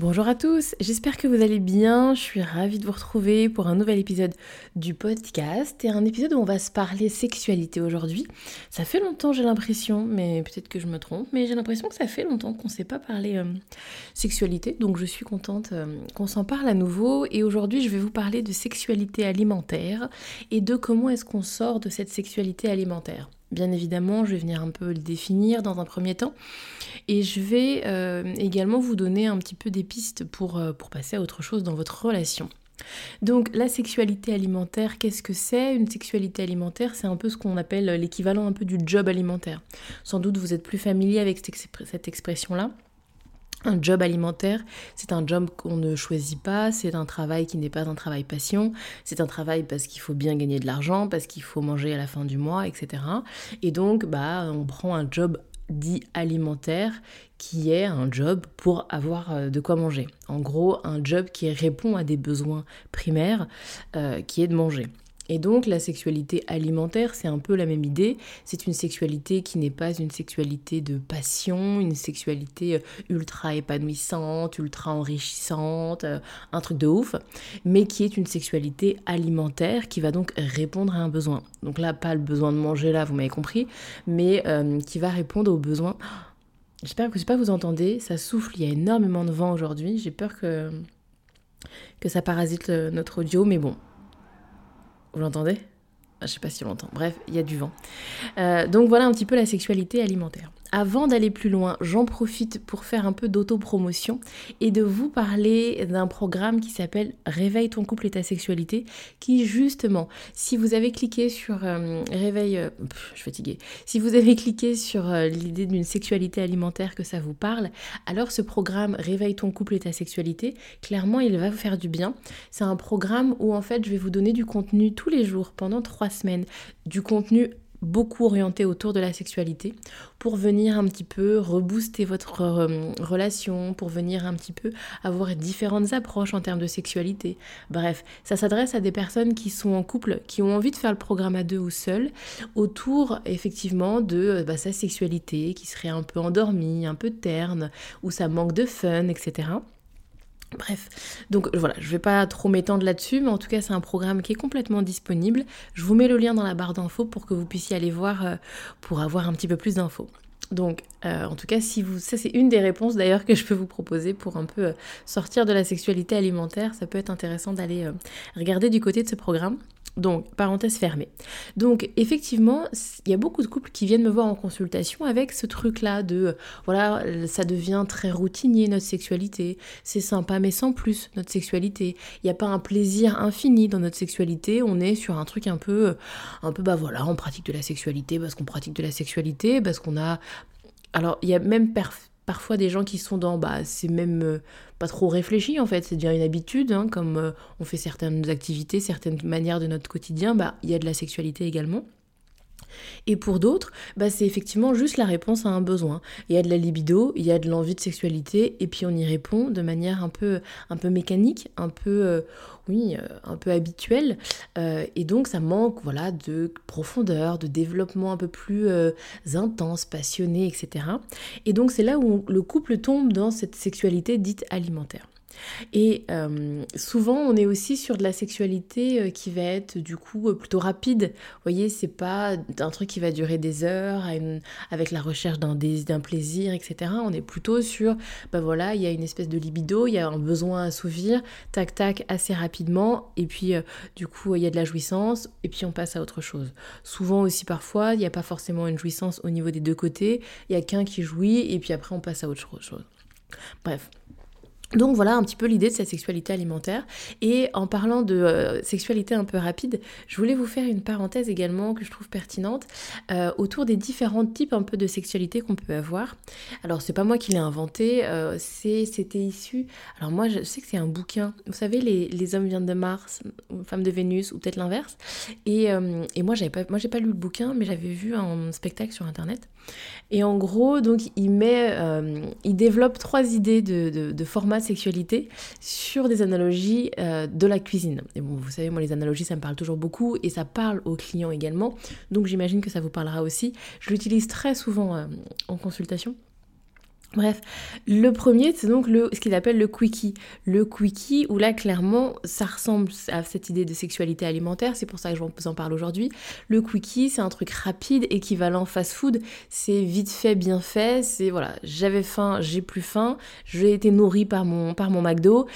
Bonjour à tous, j'espère que vous allez bien, je suis ravie de vous retrouver pour un nouvel épisode du podcast et un épisode où on va se parler sexualité aujourd'hui. Ça fait longtemps j'ai l'impression, mais peut-être que je me trompe, mais j'ai l'impression que ça fait longtemps qu'on ne s'est pas parlé euh, sexualité, donc je suis contente euh, qu'on s'en parle à nouveau et aujourd'hui je vais vous parler de sexualité alimentaire et de comment est-ce qu'on sort de cette sexualité alimentaire. Bien évidemment, je vais venir un peu le définir dans un premier temps. Et je vais euh, également vous donner un petit peu des pistes pour, euh, pour passer à autre chose dans votre relation. Donc la sexualité alimentaire, qu'est-ce que c'est? Une sexualité alimentaire, c'est un peu ce qu'on appelle l'équivalent un peu du job alimentaire. Sans doute vous êtes plus familier avec cette expression-là. Un job alimentaire, c'est un job qu'on ne choisit pas, c'est un travail qui n'est pas un travail passion, c'est un travail parce qu'il faut bien gagner de l'argent, parce qu'il faut manger à la fin du mois, etc. Et donc, bah, on prend un job dit alimentaire qui est un job pour avoir euh, de quoi manger. En gros, un job qui répond à des besoins primaires, euh, qui est de manger. Et donc la sexualité alimentaire, c'est un peu la même idée. C'est une sexualité qui n'est pas une sexualité de passion, une sexualité euh, ultra épanouissante, ultra enrichissante, euh, un truc de ouf, mais qui est une sexualité alimentaire qui va donc répondre à un besoin. Donc là, pas le besoin de manger là, vous m'avez compris, mais euh, qui va répondre aux besoins. J'espère que, pas vous entendez, ça souffle, il y a énormément de vent aujourd'hui, j'ai peur que, que ça parasite notre audio, mais bon, vous l'entendez? Je sais pas si on l'entend. Bref, il y a du vent. Euh, donc voilà un petit peu la sexualité alimentaire. Avant d'aller plus loin, j'en profite pour faire un peu d'autopromotion et de vous parler d'un programme qui s'appelle Réveille ton couple et ta sexualité, qui justement, si vous avez cliqué sur euh, Réveille, euh, je suis fatiguée, si vous avez cliqué sur euh, l'idée d'une sexualité alimentaire que ça vous parle, alors ce programme Réveille ton couple et ta sexualité, clairement, il va vous faire du bien. C'est un programme où en fait, je vais vous donner du contenu tous les jours pendant trois semaines, du contenu beaucoup orienté autour de la sexualité pour venir un petit peu rebooster votre euh, relation, pour venir un petit peu avoir différentes approches en termes de sexualité. Bref, ça s'adresse à des personnes qui sont en couple, qui ont envie de faire le programme à deux ou seul, autour effectivement de euh, bah, sa sexualité qui serait un peu endormie, un peu terne, où ça manque de fun, etc. Bref, donc voilà, je vais pas trop m'étendre là-dessus, mais en tout cas c'est un programme qui est complètement disponible. Je vous mets le lien dans la barre d'infos pour que vous puissiez aller voir euh, pour avoir un petit peu plus d'infos. Donc, euh, en tout cas, si vous, ça c'est une des réponses d'ailleurs que je peux vous proposer pour un peu euh, sortir de la sexualité alimentaire. Ça peut être intéressant d'aller regarder du côté de ce programme. Donc, parenthèse fermée. Donc, effectivement, il y a beaucoup de couples qui viennent me voir en consultation avec ce truc-là de, voilà, ça devient très routinier notre sexualité, c'est sympa mais sans plus notre sexualité. Il n'y a pas un plaisir infini dans notre sexualité, on est sur un truc un peu, un peu, bah voilà, on pratique de la sexualité parce qu'on pratique de la sexualité, parce qu'on a... Alors, il y a même parfois des gens qui sont dans, bah, c'est même euh, pas trop réfléchi en fait, c'est déjà une habitude, hein, comme euh, on fait certaines activités, certaines manières de notre quotidien, bah, il y a de la sexualité également. Et pour d'autres, bah, c'est effectivement juste la réponse à un besoin. Il y a de la libido, il y a de l'envie de sexualité, et puis on y répond de manière un peu, un peu mécanique, un peu, euh, oui, euh, un peu habituelle. Euh, et donc ça manque, voilà, de profondeur, de développement un peu plus intense, passionné, etc. Et donc c'est là où le couple tombe dans cette sexualité dite alimentaire. Et euh, souvent, on est aussi sur de la sexualité euh, qui va être du coup euh, plutôt rapide. Vous voyez, c'est pas un truc qui va durer des heures avec la recherche d'un plaisir, etc. On est plutôt sur, ben voilà, il y a une espèce de libido, il y a un besoin à assouvir, tac tac, assez rapidement. Et puis, du coup, il y a de la jouissance, et puis on passe à autre chose. Souvent aussi, parfois, il n'y a pas forcément une jouissance au niveau des deux côtés. Il y a qu'un qui jouit, et puis après, on passe à autre chose. Bref, Donc voilà un petit peu l'idée de cette sexualité alimentaire. Et en parlant de euh, sexualité un peu rapide, je voulais vous faire une parenthèse également que je trouve pertinente euh, autour des différents types un peu de sexualité qu'on peut avoir. Alors c'est pas moi qui l'ai inventé, euh, c'était issu. Alors moi je sais que c'est un bouquin. Vous savez les, les, hommes viennent de Mars, femmes de Vénus ou peut-être l'inverse. Et, et, moi j'avais pas, moi j'ai pas lu le bouquin, mais j'avais vu un spectacle sur internet. Et en gros donc il met, il développe trois idées de, de, de format sexualité sur des analogies euh, de la cuisine. Et vous savez, moi, les analogies, ça me parle toujours beaucoup et ça parle aux clients également. Donc, j'imagine que ça vous parlera aussi. Je l'utilise très souvent euh, en consultation. Bref, le premier, c'est donc ce qu'il appelle le quickie. Le quickie, où là, clairement, ça ressemble à cette idée de sexualité alimentaire, c'est pour ça que je vous en parle aujourd'hui. Le quickie, c'est un truc rapide, équivalent fast-food, c'est vite fait, bien fait, c'est voilà, j'avais faim, j'ai plus faim, j'ai été nourri par mon, par mon McDo,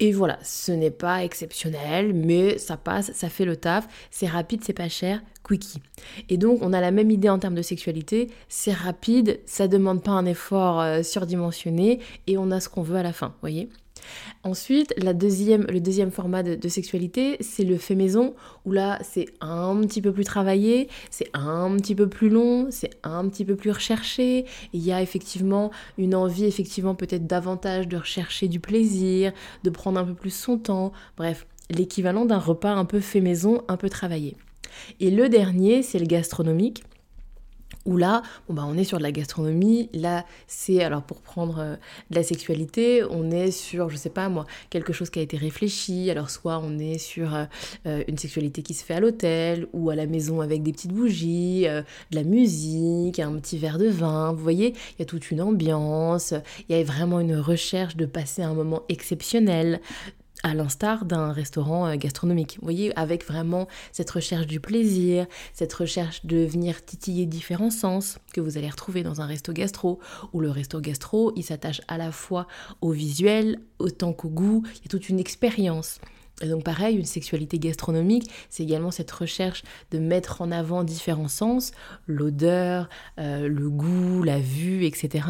et voilà, ce n'est pas exceptionnel, mais ça passe, ça fait le taf, c'est rapide, c'est pas cher, quickie. Et donc on a la même idée en termes de sexualité, c'est rapide, ça demande pas un effort euh, surdimensionné et on a ce qu'on veut à la fin, voyez? Ensuite, la deuxième, le deuxième format de, sexualité, c'est le fait maison, où là, c'est un petit peu plus travaillé, c'est un petit peu plus long, c'est un petit peu plus recherché. Il y a effectivement une envie, effectivement, peut-être davantage de rechercher du plaisir, de prendre un peu plus son temps. Bref, l'équivalent d'un repas un peu fait maison, un peu travaillé. Et le dernier, c'est le gastronomique là, bah on est sur de la gastronomie, là c'est, alors pour prendre euh, de la sexualité, on est sur, je sais pas moi, quelque chose qui a été réfléchi, alors soit on est sur euh, euh, une sexualité qui se fait à l'hôtel, ou à la maison avec des petites bougies, de la musique, un petit verre de vin, vous voyez, il y a toute une ambiance, il y a vraiment une recherche de passer un moment exceptionnel, à l'instar d'un restaurant euh, gastronomique. Vous voyez, avec vraiment cette recherche du plaisir, cette recherche de venir titiller différents sens que vous allez retrouver dans un resto gastro, où le resto gastro, il s'attache à la fois au visuel, autant qu'au goût, il y a toute une expérience. Et donc pareil, une sexualité gastronomique, c'est également cette recherche de mettre en avant différents sens, l'odeur, euh, le goût, la vue, etc.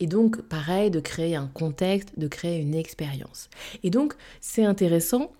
Et donc pareil, de créer un contexte, de créer une expérience. Et donc c'est intéressant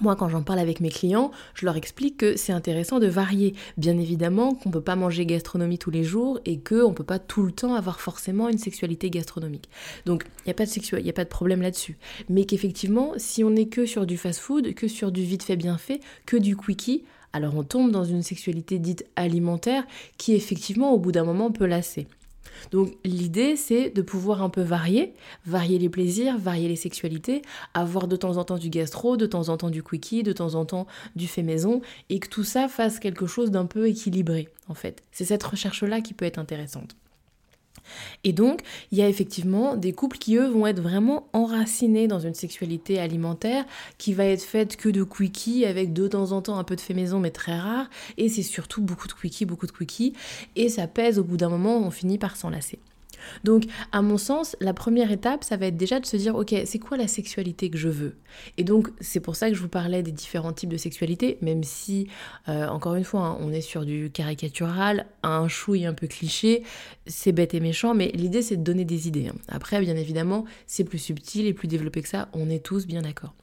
moi, quand j'en parle avec mes clients, je leur explique que c'est intéressant de varier. Bien évidemment qu'on ne peut pas manger gastronomie tous les jours et qu'on ne peut pas tout le temps avoir forcément une sexualité gastronomique. Donc, il n'y a, pas de a pas de problème là-dessus. Mais qu'effectivement, si on n'est que sur du fast-food, que sur du vite fait bien fait, que du quickie, alors on tombe dans une sexualité dite alimentaire qui effectivement au bout d'un moment peut lasser. Donc l'idée c'est de pouvoir un peu varier, varier les plaisirs, varier les sexualités, avoir de temps en temps du gastro, de temps en temps du quickie, de temps en temps du fait maison, et que tout ça fasse quelque chose d'un peu équilibré en fait. C'est cette recherche-là qui peut être intéressante. Et donc, il y a effectivement des couples qui, eux, vont être vraiment enracinés dans une sexualité alimentaire qui va être faite que de quickie, avec de temps en temps un peu de fait maison, mais très rare. Et c'est surtout beaucoup de quickie, beaucoup de quickie. Et ça pèse au bout d'un moment, on finit par s'enlacer. Donc, à mon sens, la première étape, ça va être déjà de se dire, ok, c'est quoi la sexualité que je veux? Et donc, c'est pour ça que je vous parlais des différents types de sexualité, même si, euh, encore une fois, hein, on est sur du caricatural, un chouille un peu cliché, c'est bête et méchant, mais l'idée, c'est de donner des idées. Hein. Après, bien évidemment, c'est plus subtil et plus développé que ça, on est tous bien d'accord.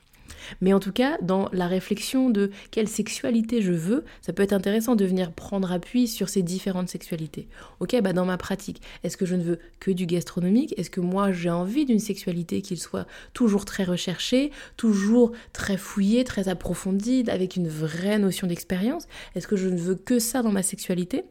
Mais en tout cas, dans la réflexion de quelle sexualité je veux, ça peut être intéressant de venir prendre appui sur ces différentes sexualités. Ok, bah dans ma pratique, est-ce que je ne veux que du gastronomique? Est-ce que moi j'ai envie d'une sexualité qui soit toujours très recherchée, toujours très fouillée, très approfondie, avec une vraie notion d'expérience? Est-ce que je ne veux que ça dans ma sexualité?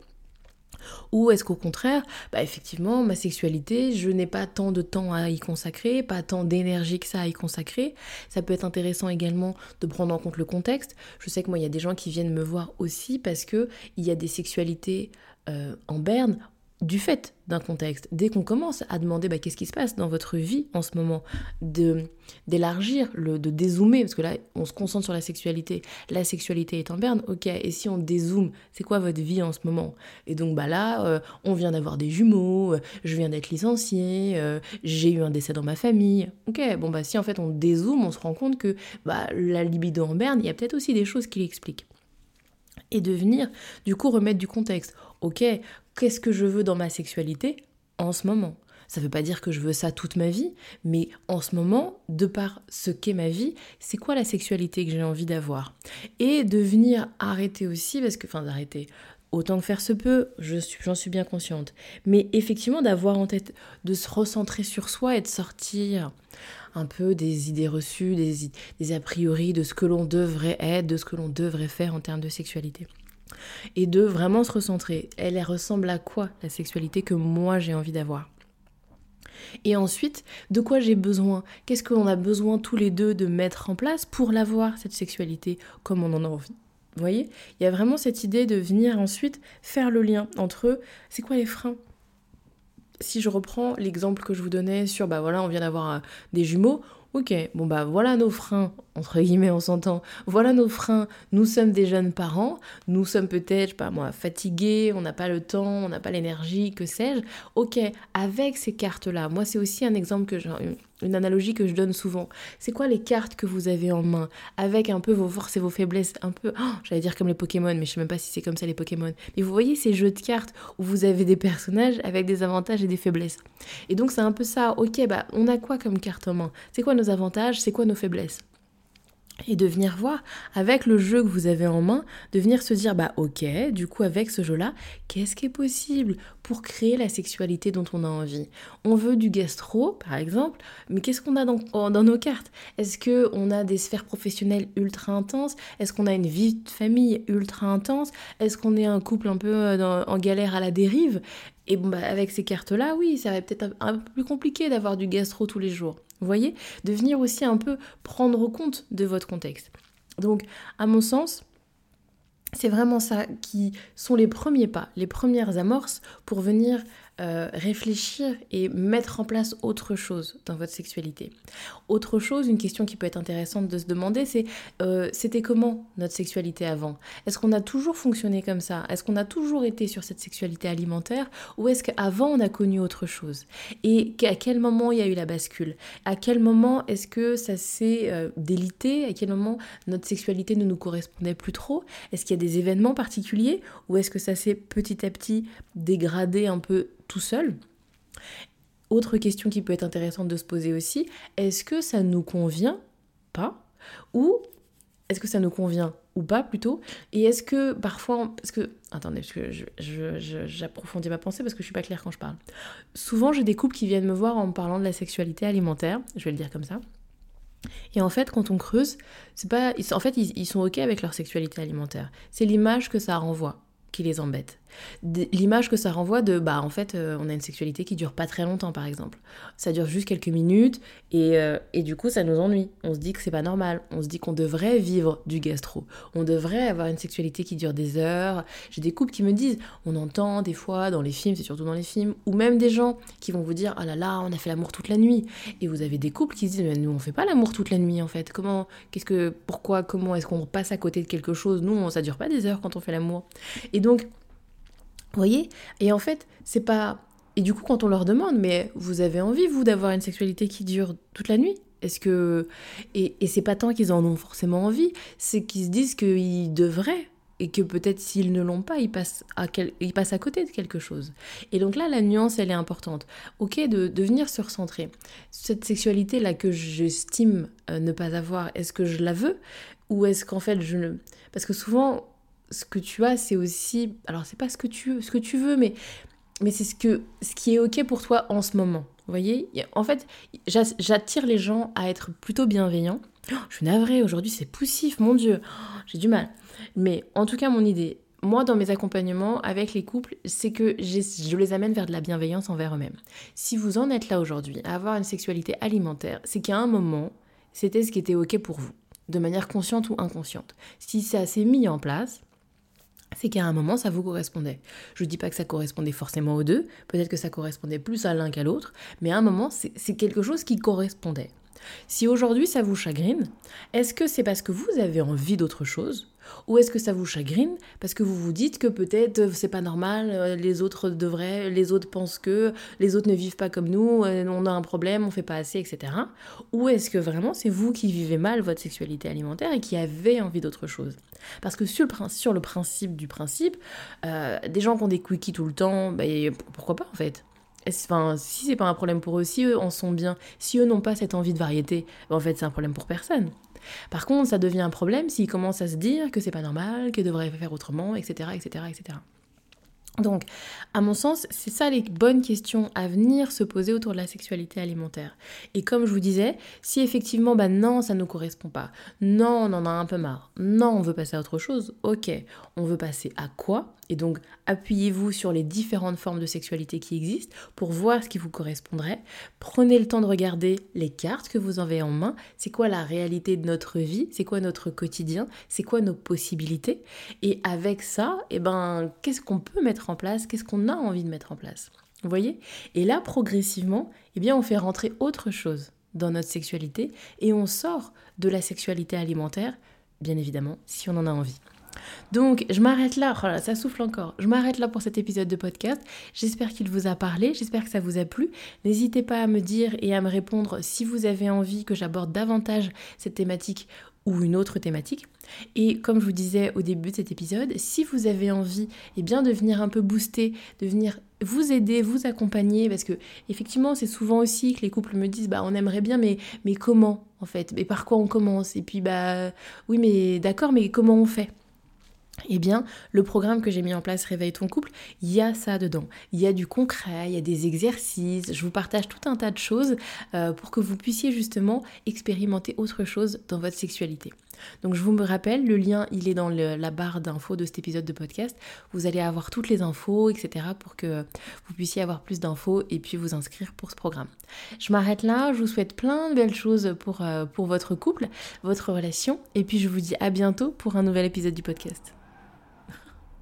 Ou est-ce qu'au contraire, bah effectivement, ma sexualité, je n'ai pas tant de temps à y consacrer, pas tant d'énergie que ça à y consacrer. Ça peut être intéressant également de prendre en compte le contexte. Je sais que moi, il y a des gens qui viennent me voir aussi parce que il y a des sexualités euh, en berne du fait d'un contexte. Dès qu'on commence à demander bah, qu'est-ce qui se passe dans votre vie en ce moment, d'élargir, de dézoomer, parce que là on se concentre sur la sexualité, la sexualité est en berne, ok, et si on dézoome, c'est quoi votre vie en ce moment? Et donc bah là, euh, on vient d'avoir des jumeaux, euh, je viens d'être licenciée, euh, j'ai eu un décès dans ma famille, ok, bon bah si en fait on dézoome, on se rend compte que bah, la libido en berne, il y a peut-être aussi des choses qui l'expliquent et de venir du coup remettre du contexte. Ok, qu'est-ce que je veux dans ma sexualité en ce moment? Ça ne veut pas dire que je veux ça toute ma vie, mais en ce moment, de par ce qu'est ma vie, c'est quoi la sexualité que j'ai envie d'avoir? Et de venir arrêter aussi, parce que, enfin d'arrêter, autant que faire se peut, j'en suis bien consciente. Mais effectivement, d'avoir en tête, de se recentrer sur soi et de sortir un peu des idées reçues, des, des a priori, de ce que l'on devrait être, de ce que l'on devrait faire en termes de sexualité. Et de vraiment se recentrer. Elle, ressemble à quoi la sexualité que moi j'ai envie d'avoir? Et ensuite, de quoi j'ai besoin? Qu'est-ce qu'on a besoin tous les deux de mettre en place pour l'avoir, cette sexualité, comme on en a envie. Vous voyez? Il y a vraiment cette idée de venir ensuite faire le lien entre. C'est quoi les freins? Si je reprends l'exemple que je vous donnais sur, bah voilà, on vient d'avoir euh, des jumeaux, ok, bon bah voilà nos freins, entre guillemets on s'entend, voilà nos freins, nous sommes des jeunes parents, nous sommes peut-être, pas moi, fatigués, on n'a pas le temps, on n'a pas l'énergie, que sais-je, ok, avec ces cartes-là, moi c'est aussi un exemple que j'ai, une analogie que je donne souvent. C'est quoi les cartes que vous avez en main avec un peu vos forces et vos faiblesses, un peu, oh, j'allais dire comme les Pokémon, mais je sais même pas si c'est comme ça les Pokémon. Mais vous voyez ces jeux de cartes où vous avez des personnages avec des avantages et des faiblesses. Et donc c'est un peu ça. Ok, bah on a quoi comme carte en main? C'est quoi nos avantages? C'est quoi nos faiblesses? Et de venir voir avec le jeu que vous avez en main, de venir se dire bah ok, du coup avec ce jeu-là, qu'est-ce qui est possible pour créer la sexualité dont on a envie? On veut du gastro par exemple, mais qu'est-ce qu'on a dans, nos cartes? Est-ce que on a des sphères professionnelles ultra intenses? Est-ce qu'on a une vie de famille ultra intense? Est-ce qu'on est un couple un peu euh, en galère à la dérive? Et bon bah avec ces cartes-là, oui, ça va peut-être un peu plus compliqué d'avoir du gastro tous les jours. Vous voyez De venir aussi un peu prendre compte de votre contexte. Donc, à mon sens, c'est vraiment ça qui sont les premiers pas, les premières amorces pour venir euh, réfléchir et mettre en place autre chose dans votre sexualité. Autre chose, une question qui peut être intéressante de se demander, c'est euh, c'était comment notre sexualité avant? Est-ce qu'on a toujours fonctionné comme ça? Est-ce qu'on a toujours été sur cette sexualité alimentaire? Ou est-ce qu'avant on a connu autre chose? Et à quel moment il y a eu la bascule? À quel moment est-ce que ça s'est euh, délité? À quel moment notre sexualité ne nous correspondait plus trop? Est-ce qu'il y a des événements particuliers? Ou est-ce que ça s'est petit à petit dégradé un peu tout seul. Autre question qui peut être intéressante de se poser aussi, est-ce que ça nous convient pas Ou est-ce que ça nous convient ou pas plutôt? Et est-ce que parfois, parce que, attendez, parce que j'approfondis ma pensée parce que je suis pas claire quand je parle. Souvent j'ai des couples qui viennent me voir en me parlant de la sexualité alimentaire, je vais le dire comme ça. Et en fait, quand on creuse, c'est pas, en fait, ils sont ok avec leur sexualité alimentaire. C'est l'image que ça renvoie qui les embête. L'image que ça renvoie de, bah en fait, euh, on a une sexualité qui dure pas très longtemps, par exemple. Ça dure juste quelques minutes et, euh, et du coup, ça nous ennuie. On se dit que c'est pas normal. On se dit qu'on devrait vivre du gastro. On devrait avoir une sexualité qui dure des heures. J'ai des couples qui me disent, on entend des fois dans les films, c'est surtout dans les films, ou même des gens qui vont vous dire, ah là là, on a fait l'amour toute la nuit. Et vous avez des couples qui se disent, mais nous, on fait pas l'amour toute la nuit, en fait. Comment, qu'est-ce que, pourquoi, comment est-ce qu'on passe à côté de quelque chose? Nous, ça dure pas des heures quand on fait l'amour. Et donc, vous voyez? Et en fait, c'est pas. Et du coup, quand on leur demande, mais vous avez envie, vous, d'avoir une sexualité qui dure toute la nuit? Est-ce que. Et, et c'est pas tant qu'ils en ont forcément envie, c'est qu'ils se disent qu'ils devraient. Et que peut-être s'ils ne l'ont pas, ils passent, à quel... ils passent à côté de quelque chose. Et donc là, la nuance, elle est importante. Ok, de, de venir se recentrer. Cette sexualité-là que j'estime euh, ne pas avoir, est-ce que je la veux? Ou est-ce qu'en fait, je ne. Parce que souvent, ce que tu as, c'est aussi. Alors, c'est pas ce que tu ce que tu veux mais, mais c'est ce, que, ce qui est OK pour toi en ce moment. Vous voyez? En fait, j'attire les gens à être plutôt bienveillants. Oh, je suis navrée, aujourd'hui c'est poussif, mon Dieu. Oh, j'ai du mal. Mais en tout cas, mon idée, moi, dans mes accompagnements avec les couples, c'est que je les amène vers de la bienveillance envers eux-mêmes. Si vous en êtes là aujourd'hui, à avoir une sexualité alimentaire, c'est qu'à un moment, c'était ce qui était OK pour vous, de manière consciente ou inconsciente. Si ça s'est mis en place, c'est qu'à un moment, ça vous correspondait. Je ne dis pas que ça correspondait forcément aux deux, peut-être que ça correspondait plus à l'un qu'à l'autre, mais à un moment, c'est quelque chose qui correspondait. Si aujourd'hui ça vous chagrine, est-ce que c'est parce que vous avez envie d'autre chose ou est-ce que ça vous chagrine parce que vous vous dites que peut-être euh, c'est pas normal, euh, les autres devraient, les autres pensent que, les autres ne vivent pas comme nous, euh, on a un problème, on fait pas assez, etc. Ou est-ce que vraiment c'est vous qui vivez mal votre sexualité alimentaire et qui avez envie d'autre chose? Parce que sur le, principe du principe, des gens qui ont des quickies tout le temps, bah, pourquoi pas en fait? Enfin, si c'est pas un problème pour eux, si eux en sont bien, si eux n'ont pas cette envie de variété, ben, en fait c'est un problème pour personne. Par contre, ça devient un problème s'ils commencent à se dire que c'est pas normal, qu'ils devraient faire autrement, etc., etc., etc. Donc, à mon sens, c'est ça les bonnes questions à venir se poser autour de la sexualité alimentaire. Et comme je vous disais, si effectivement, bah non, ça ne nous correspond pas, non, on en a un peu marre, non, on veut passer à autre chose, ok, on veut passer à quoi? Et donc, appuyez-vous sur les différentes formes de sexualité qui existent pour voir ce qui vous correspondrait. Prenez le temps de regarder les cartes que vous avez en main. C'est quoi la réalité de notre vie? C'est quoi notre quotidien? C'est quoi nos possibilités? Et avec ça, eh ben, qu'est-ce qu'on peut mettre place Qu'est-ce qu'on a envie de mettre en place Vous voyez? Et là, progressivement, eh on fait rentrer autre chose dans notre sexualité et on sort de la sexualité alimentaire, bien évidemment, si on en a envie. Donc, je m'arrête là. Oh ça souffle encore. Je m'arrête là pour cet épisode de podcast. J'espère qu'il vous a parlé. J'espère que ça vous a plu. N'hésitez pas à me dire et à me répondre si vous avez envie que j'aborde davantage cette thématique ou une autre thématique. Et comme je vous disais au début de cet épisode, si vous avez envie eh bien, de venir un peu booster, de venir vous aider, vous accompagner, parce que effectivement c'est souvent aussi que les couples me disent bah on aimerait bien mais, mais comment en fait? Et par quoi on commence? Et puis bah oui mais d'accord mais comment on fait? Eh bien, le programme que j'ai mis en place, Réveille ton couple, il y a ça dedans. Il y a du concret, il y a des exercices, je vous partage tout un tas de choses euh, pour que vous puissiez justement expérimenter autre chose dans votre sexualité. Donc je vous me rappelle, le lien, il est dans la barre d'infos de cet épisode de podcast. Vous allez avoir toutes les infos, etc. pour que vous puissiez avoir plus d'infos et puis vous inscrire pour ce programme. Je m'arrête là, je vous souhaite plein de belles choses pour, euh, pour votre couple, votre relation, et puis je vous dis à bientôt pour un nouvel épisode du podcast.